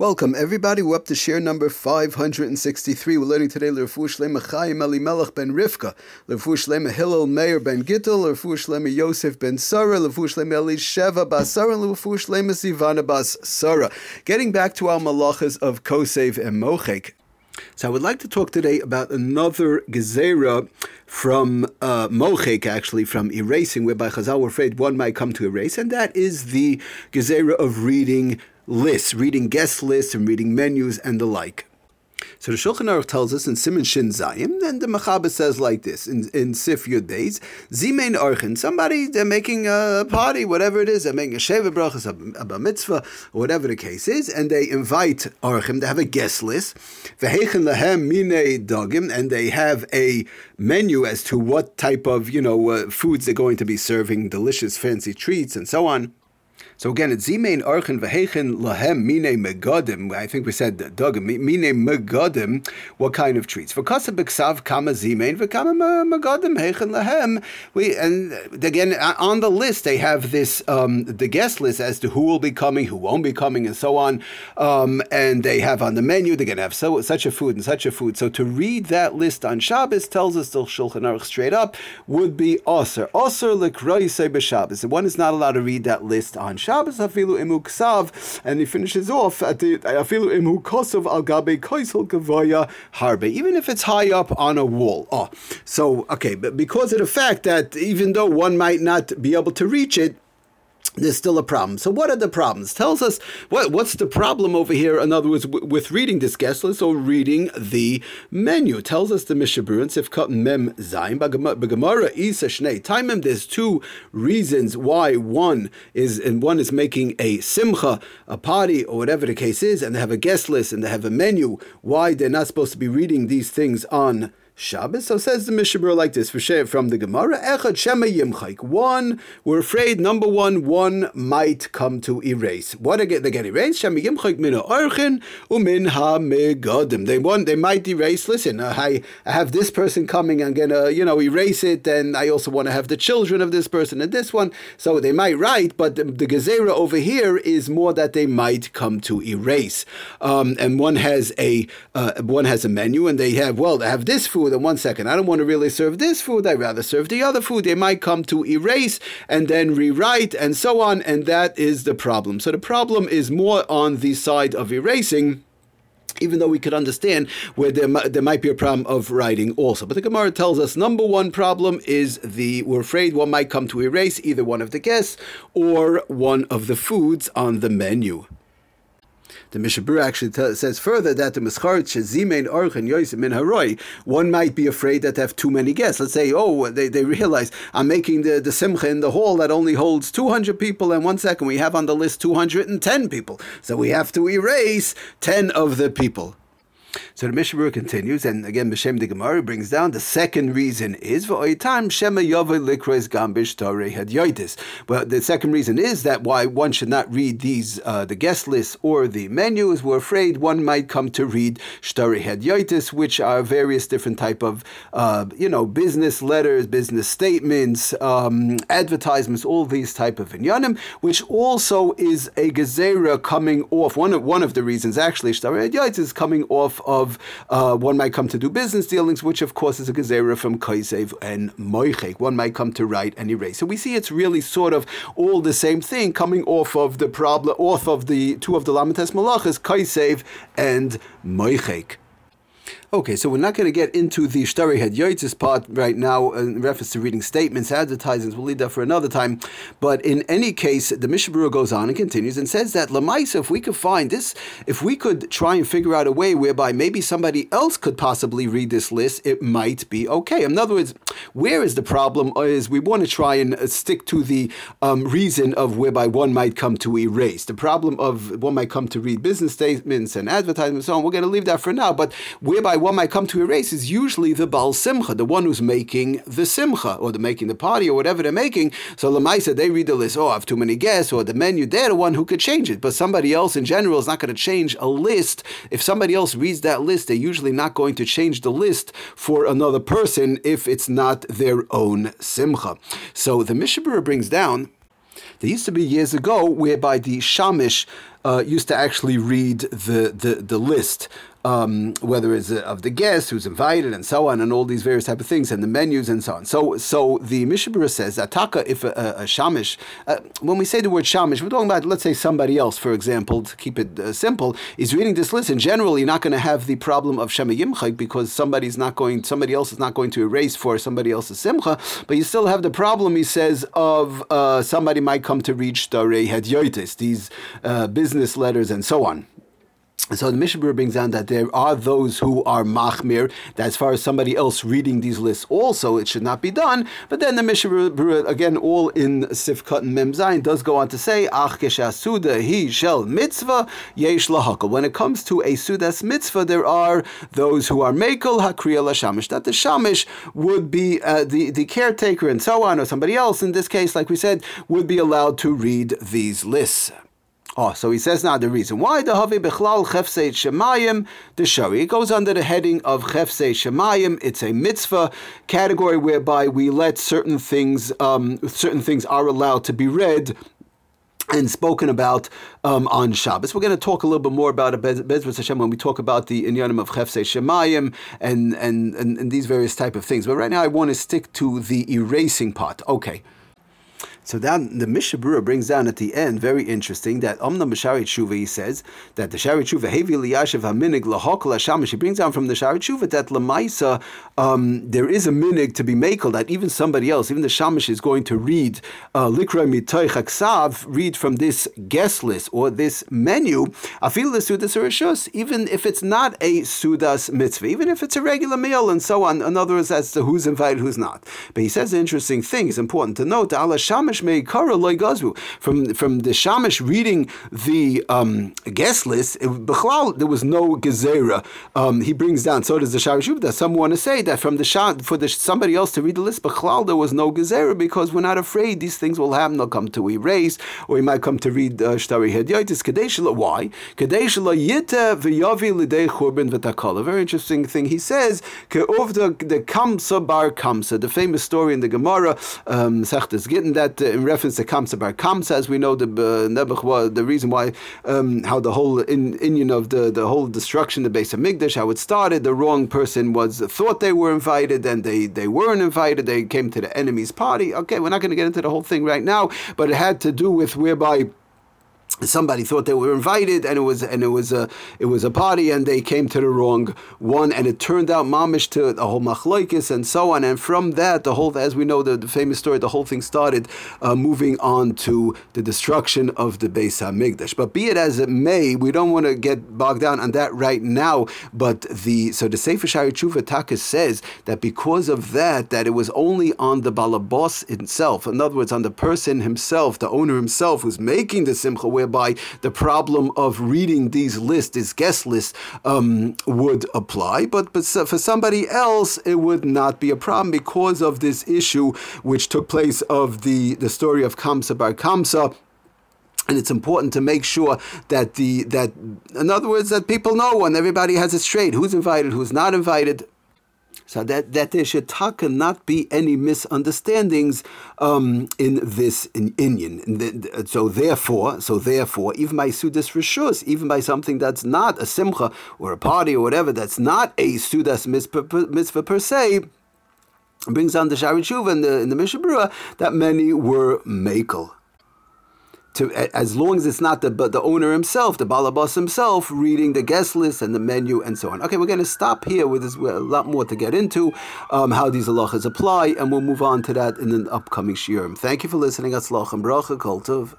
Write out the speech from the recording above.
Welcome, everybody. We're up to shiur number 563. We're learning today L'Refu Shlema Chaim Elimelech ben Rivka, L'Refu Shlema Hillel Meir ben Gittel, L'Refu Shlema Yosef ben Sarah, L'Refu Shlema Elisheva bas Sarah, and L'Refu Shlema Sivana bas Sarah. Getting back to our malachas of Kosev and Mochek. So I would like to talk today about another gezerah from uh, mochek, actually from erasing, whereby Chazal were afraid one might come to erase, and that is the gezerah of reading lists, reading guest lists and reading menus and the like. So the Shulchan Aruch tells us in Simon Shin Zayim, and the Mechaber says like this in, in Sif Yud Beis, Zimein Archen, somebody, they're making a party, whatever it is, they're making a Sheva Brachas, a, a Bar Mitzvah, whatever the case is, and they invite Archim, they have a guest list, Vehechen Lahem Mine Dogim, and they have a menu as to what type of, you know, uh, foods they're going to be serving, delicious fancy treats and so on. So again, it's zimein archen vehechen lahem mine megadim. I think we said dogim mine megadim. What kind of treats? For kasa b'ksav kama zimein v'kama megadim hechen lahem. We and again on the list they have this um, the guest list as to who will be coming, who won't be coming, and so on. Um, and they have on the menu they're to have so such a food and such a food. So to read that list on Shabbos tells us the Shulchan Aruch straight up would be aser aser lekroisei b'Shabbos. One is not allowed to read that list on Shabbos. Shabbos afilu imu ksav, and he finishes off at the afilu imu kosov al gabe koisel gavoya harbe, even if it's high up on a wall. Oh, so okay, but because of the fact that even though one might not be able to reach it, there's still a problem. So what are the problems? Tells us what what's the problem over here. In other words, w- with reading this guest list or reading the menu, tells us the Mishnah Berurah and Sifkat Mem Zayin Bagamara Isa Shnei Taimim. There's two reasons why one is and one is making a simcha, a party, or whatever the case is, and they have a guest list and they have a menu. Why they're not supposed to be reading these things on Shabbos. So says the Mishnah Berurah like this from the Gemara. Echad Shema Yimchaik. One, we're afraid. Number one, one might come to erase. What again? They get erased. Shema Yimchaik mina archin umin ha megadim. They want. They might erase. Listen, uh, I, I have this person coming. I'm gonna you know erase it, and I also want to have the children of this person and this one. So they might write, but the, the gezerah over here is more that they might come to erase. Um, and one has a uh, one has a menu, and they have well, they have this food food one second. I don't want to really serve this food. I'd rather serve the other food. They might come to erase and then rewrite and so on. And that is the problem. So the problem is more on the side of erasing even though we could understand where there, there might be a problem of writing also. But the Gemara tells us number one problem is the we're afraid one might come to erase either one of the guests or one of the foods on the menu. The Mishnah Berurah actually t- says further that the Mischarit Shezimein Orchen Yosef Min Haroi, one might be afraid that they have too many guests. Let's say, oh, they, they realize I'm making the, the Simcha in the hall that only holds 200 people, and one second we have on the list 210 people. So we have to erase 10 of the people. So the Mishnah continues, and again, B'Shem the Gemara brings down the second reason is gambish. Well, the second reason is that why one should not read these uh, the guest lists or the menus. We're afraid one might come to read shtarei hadyoitis, which are various different type of uh, you know business letters, business statements, um, advertisements, all these type of inyanim, which also is a gezerah coming off. One of one of the reasons actually shtarei hadyoitis is coming off of uh, one might come to do business dealings, which of course is a gezerah from Kaisev and Moichek. One might come to write and erase. So we see it's really sort of all the same thing coming off of the problem, off of the two of the Lamites Malachas, Kaisev and Moichek. Okay, so we're not going to get into the Shtari Head Yoitzis part right now in reference to reading statements, advertisements. We'll leave that for another time. But in any case, the Mishnah Berurah goes on and continues and says that Lamaisa, if we could find this, if we could try and figure out a way whereby maybe somebody else could possibly read this list, it might be okay. In other words, where is the problem? Is we want to try and uh, stick to the um, reason of whereby one might come to erase. The problem of one might come to read business statements and advertisements and so on. We're going to leave that for now. But whereby one might come to erase is usually the Baal Simcha, the one who's making the Simcha, or the making the party, or whatever they're making. So Lamaisa, they read the list, oh, I have too many guests, or the menu, they're the one who could change it. But somebody else in general is not going to change a list. If somebody else reads that list, they're usually not going to change the list for another person if it's not their own Simcha. So the Mishnah Berurah brings down there used to be years ago whereby the Shamish uh, used to actually read the, the, the list um, whether it's uh, of the guest who's invited and so on, and all these various type of things, and the menus and so on. So, so the Mishnah Berurah says ataka if a, a, a shamish. Uh, when we say the word shamish, we're talking about let's say somebody else, for example, to keep it uh, simple, is reading this list. In general, you're not going to have the problem of shemayimchak because somebody's not going, somebody else is not going to erase for somebody else's simcha, but you still have the problem. He says of uh, somebody might come to reach darei hadyotis, these uh, business letters and so on. So the Mishnah brings down that there are those who are machmir, that as far as somebody else reading these lists also, it should not be done. But then the Mishnah, again, all in Sifkat and Memzain, does go on to say, Ach suda he shel mitzvah yesh lahakal. When it comes to a sudas mitzvah, there are those who are mekel hakriya shamish, that the shamish would be uh, the, the caretaker and so on, or somebody else, in this case, like we said, would be allowed to read these lists. Oh, so he says now the reason why the Havi Bechlal Chefsei Shemayim the Shari. It goes under the heading of Chefsei Shemayim. It's a mitzvah category whereby we let certain things, um, certain things are allowed to be read and spoken about um, on Shabbos. We're going to talk a little bit more about Bezras Hashem when we talk about the inyanim of Chefsei Shemayim and, and, and, and these various type of things. But right now I want to stick to the erasing part. Okay. So then the Mishnah Berurah brings down at the end, very interesting, that Omna Mashari Tshuva, he says, that the Shari Tshuva, Hevi Liyashiv HaMinig Lahokla Shamish, he brings down from the Shari Tshuva that Lamaisa, um, there is a minig to be makel, that even somebody else, even the Shamish is going to read uh, Likra Mitoy Chaksav, read from this guest list or this menu, Afil Sudas Rishus, even if it's not a Sudas mitzvah, even if it's a regular meal and so on. In other words, as to who's invited, who's not. But he says an interesting thing, it's important to note, Allah Shamish Loy. From from the Shamish reading the um, guest list, it, there was no gezerah. Um, he brings down. So does the Shamish that Some want to say that from the Shah, for the, somebody else to read the list, Bechlal, there was no gezerah because we're not afraid these things will happen. They'll come to erase, or he might come to read uh, Shtari Hedyotis Kadeshla. Why? Kadeshla Yita V'Yavi Lidei Churban V'Takala. Very interesting thing. He says the the Kamsa Bar Kamsa, the famous story in the Gemara, um, Sechtes Gittin that. In reference to Kamsa Bar Kamsa, as we know, the uh, the reason why, um, how the whole in, inyan of the, the whole destruction, the Beis Hamikdash, how it started, the wrong person was thought they were invited, and they, they weren't invited, they came to the enemy's party. Okay, we're not going to get into the whole thing right now, but it had to do with whereby somebody thought they were invited and it was and it was a it was a party and they came to the wrong one. And it turned out mamish to a whole machlokes and so on. And from that the whole as we know the, the famous story the whole thing started uh, moving on to the destruction of the Beis Hamikdash. But be it as it may we don't want to get bogged down on that right now. But the so the Sefer Shari Tshuva says that because of that that it was only on the balabos itself. In other words on the person himself the owner himself who's making the simcha where whereby the problem of reading these lists, these guest lists, um, would apply. But, but for somebody else, it would not be a problem because of this issue which took place of the, the story of Kamsa Bar Kamsa and it's important to make sure that the that in other words that people know and everybody has it straight who's invited who's not invited so that, that there should not be any misunderstandings um, in this in inyan. So therefore, so therefore, even by sudas rishus, even by something that's not a simcha or a party or whatever, that's not a sudas mitzvah per se, brings on the Shari Tshuva the, in the Mishnah Berurah that many were makel to as long as it's not the the owner himself, the balabas himself, reading the guest list and the menu and so on. Okay, we're going to stop here with this. A lot more to get into um, how these halachas apply, and we'll move on to that in an upcoming shiurim. Thank you for listening. Atzlach bracha, kultov.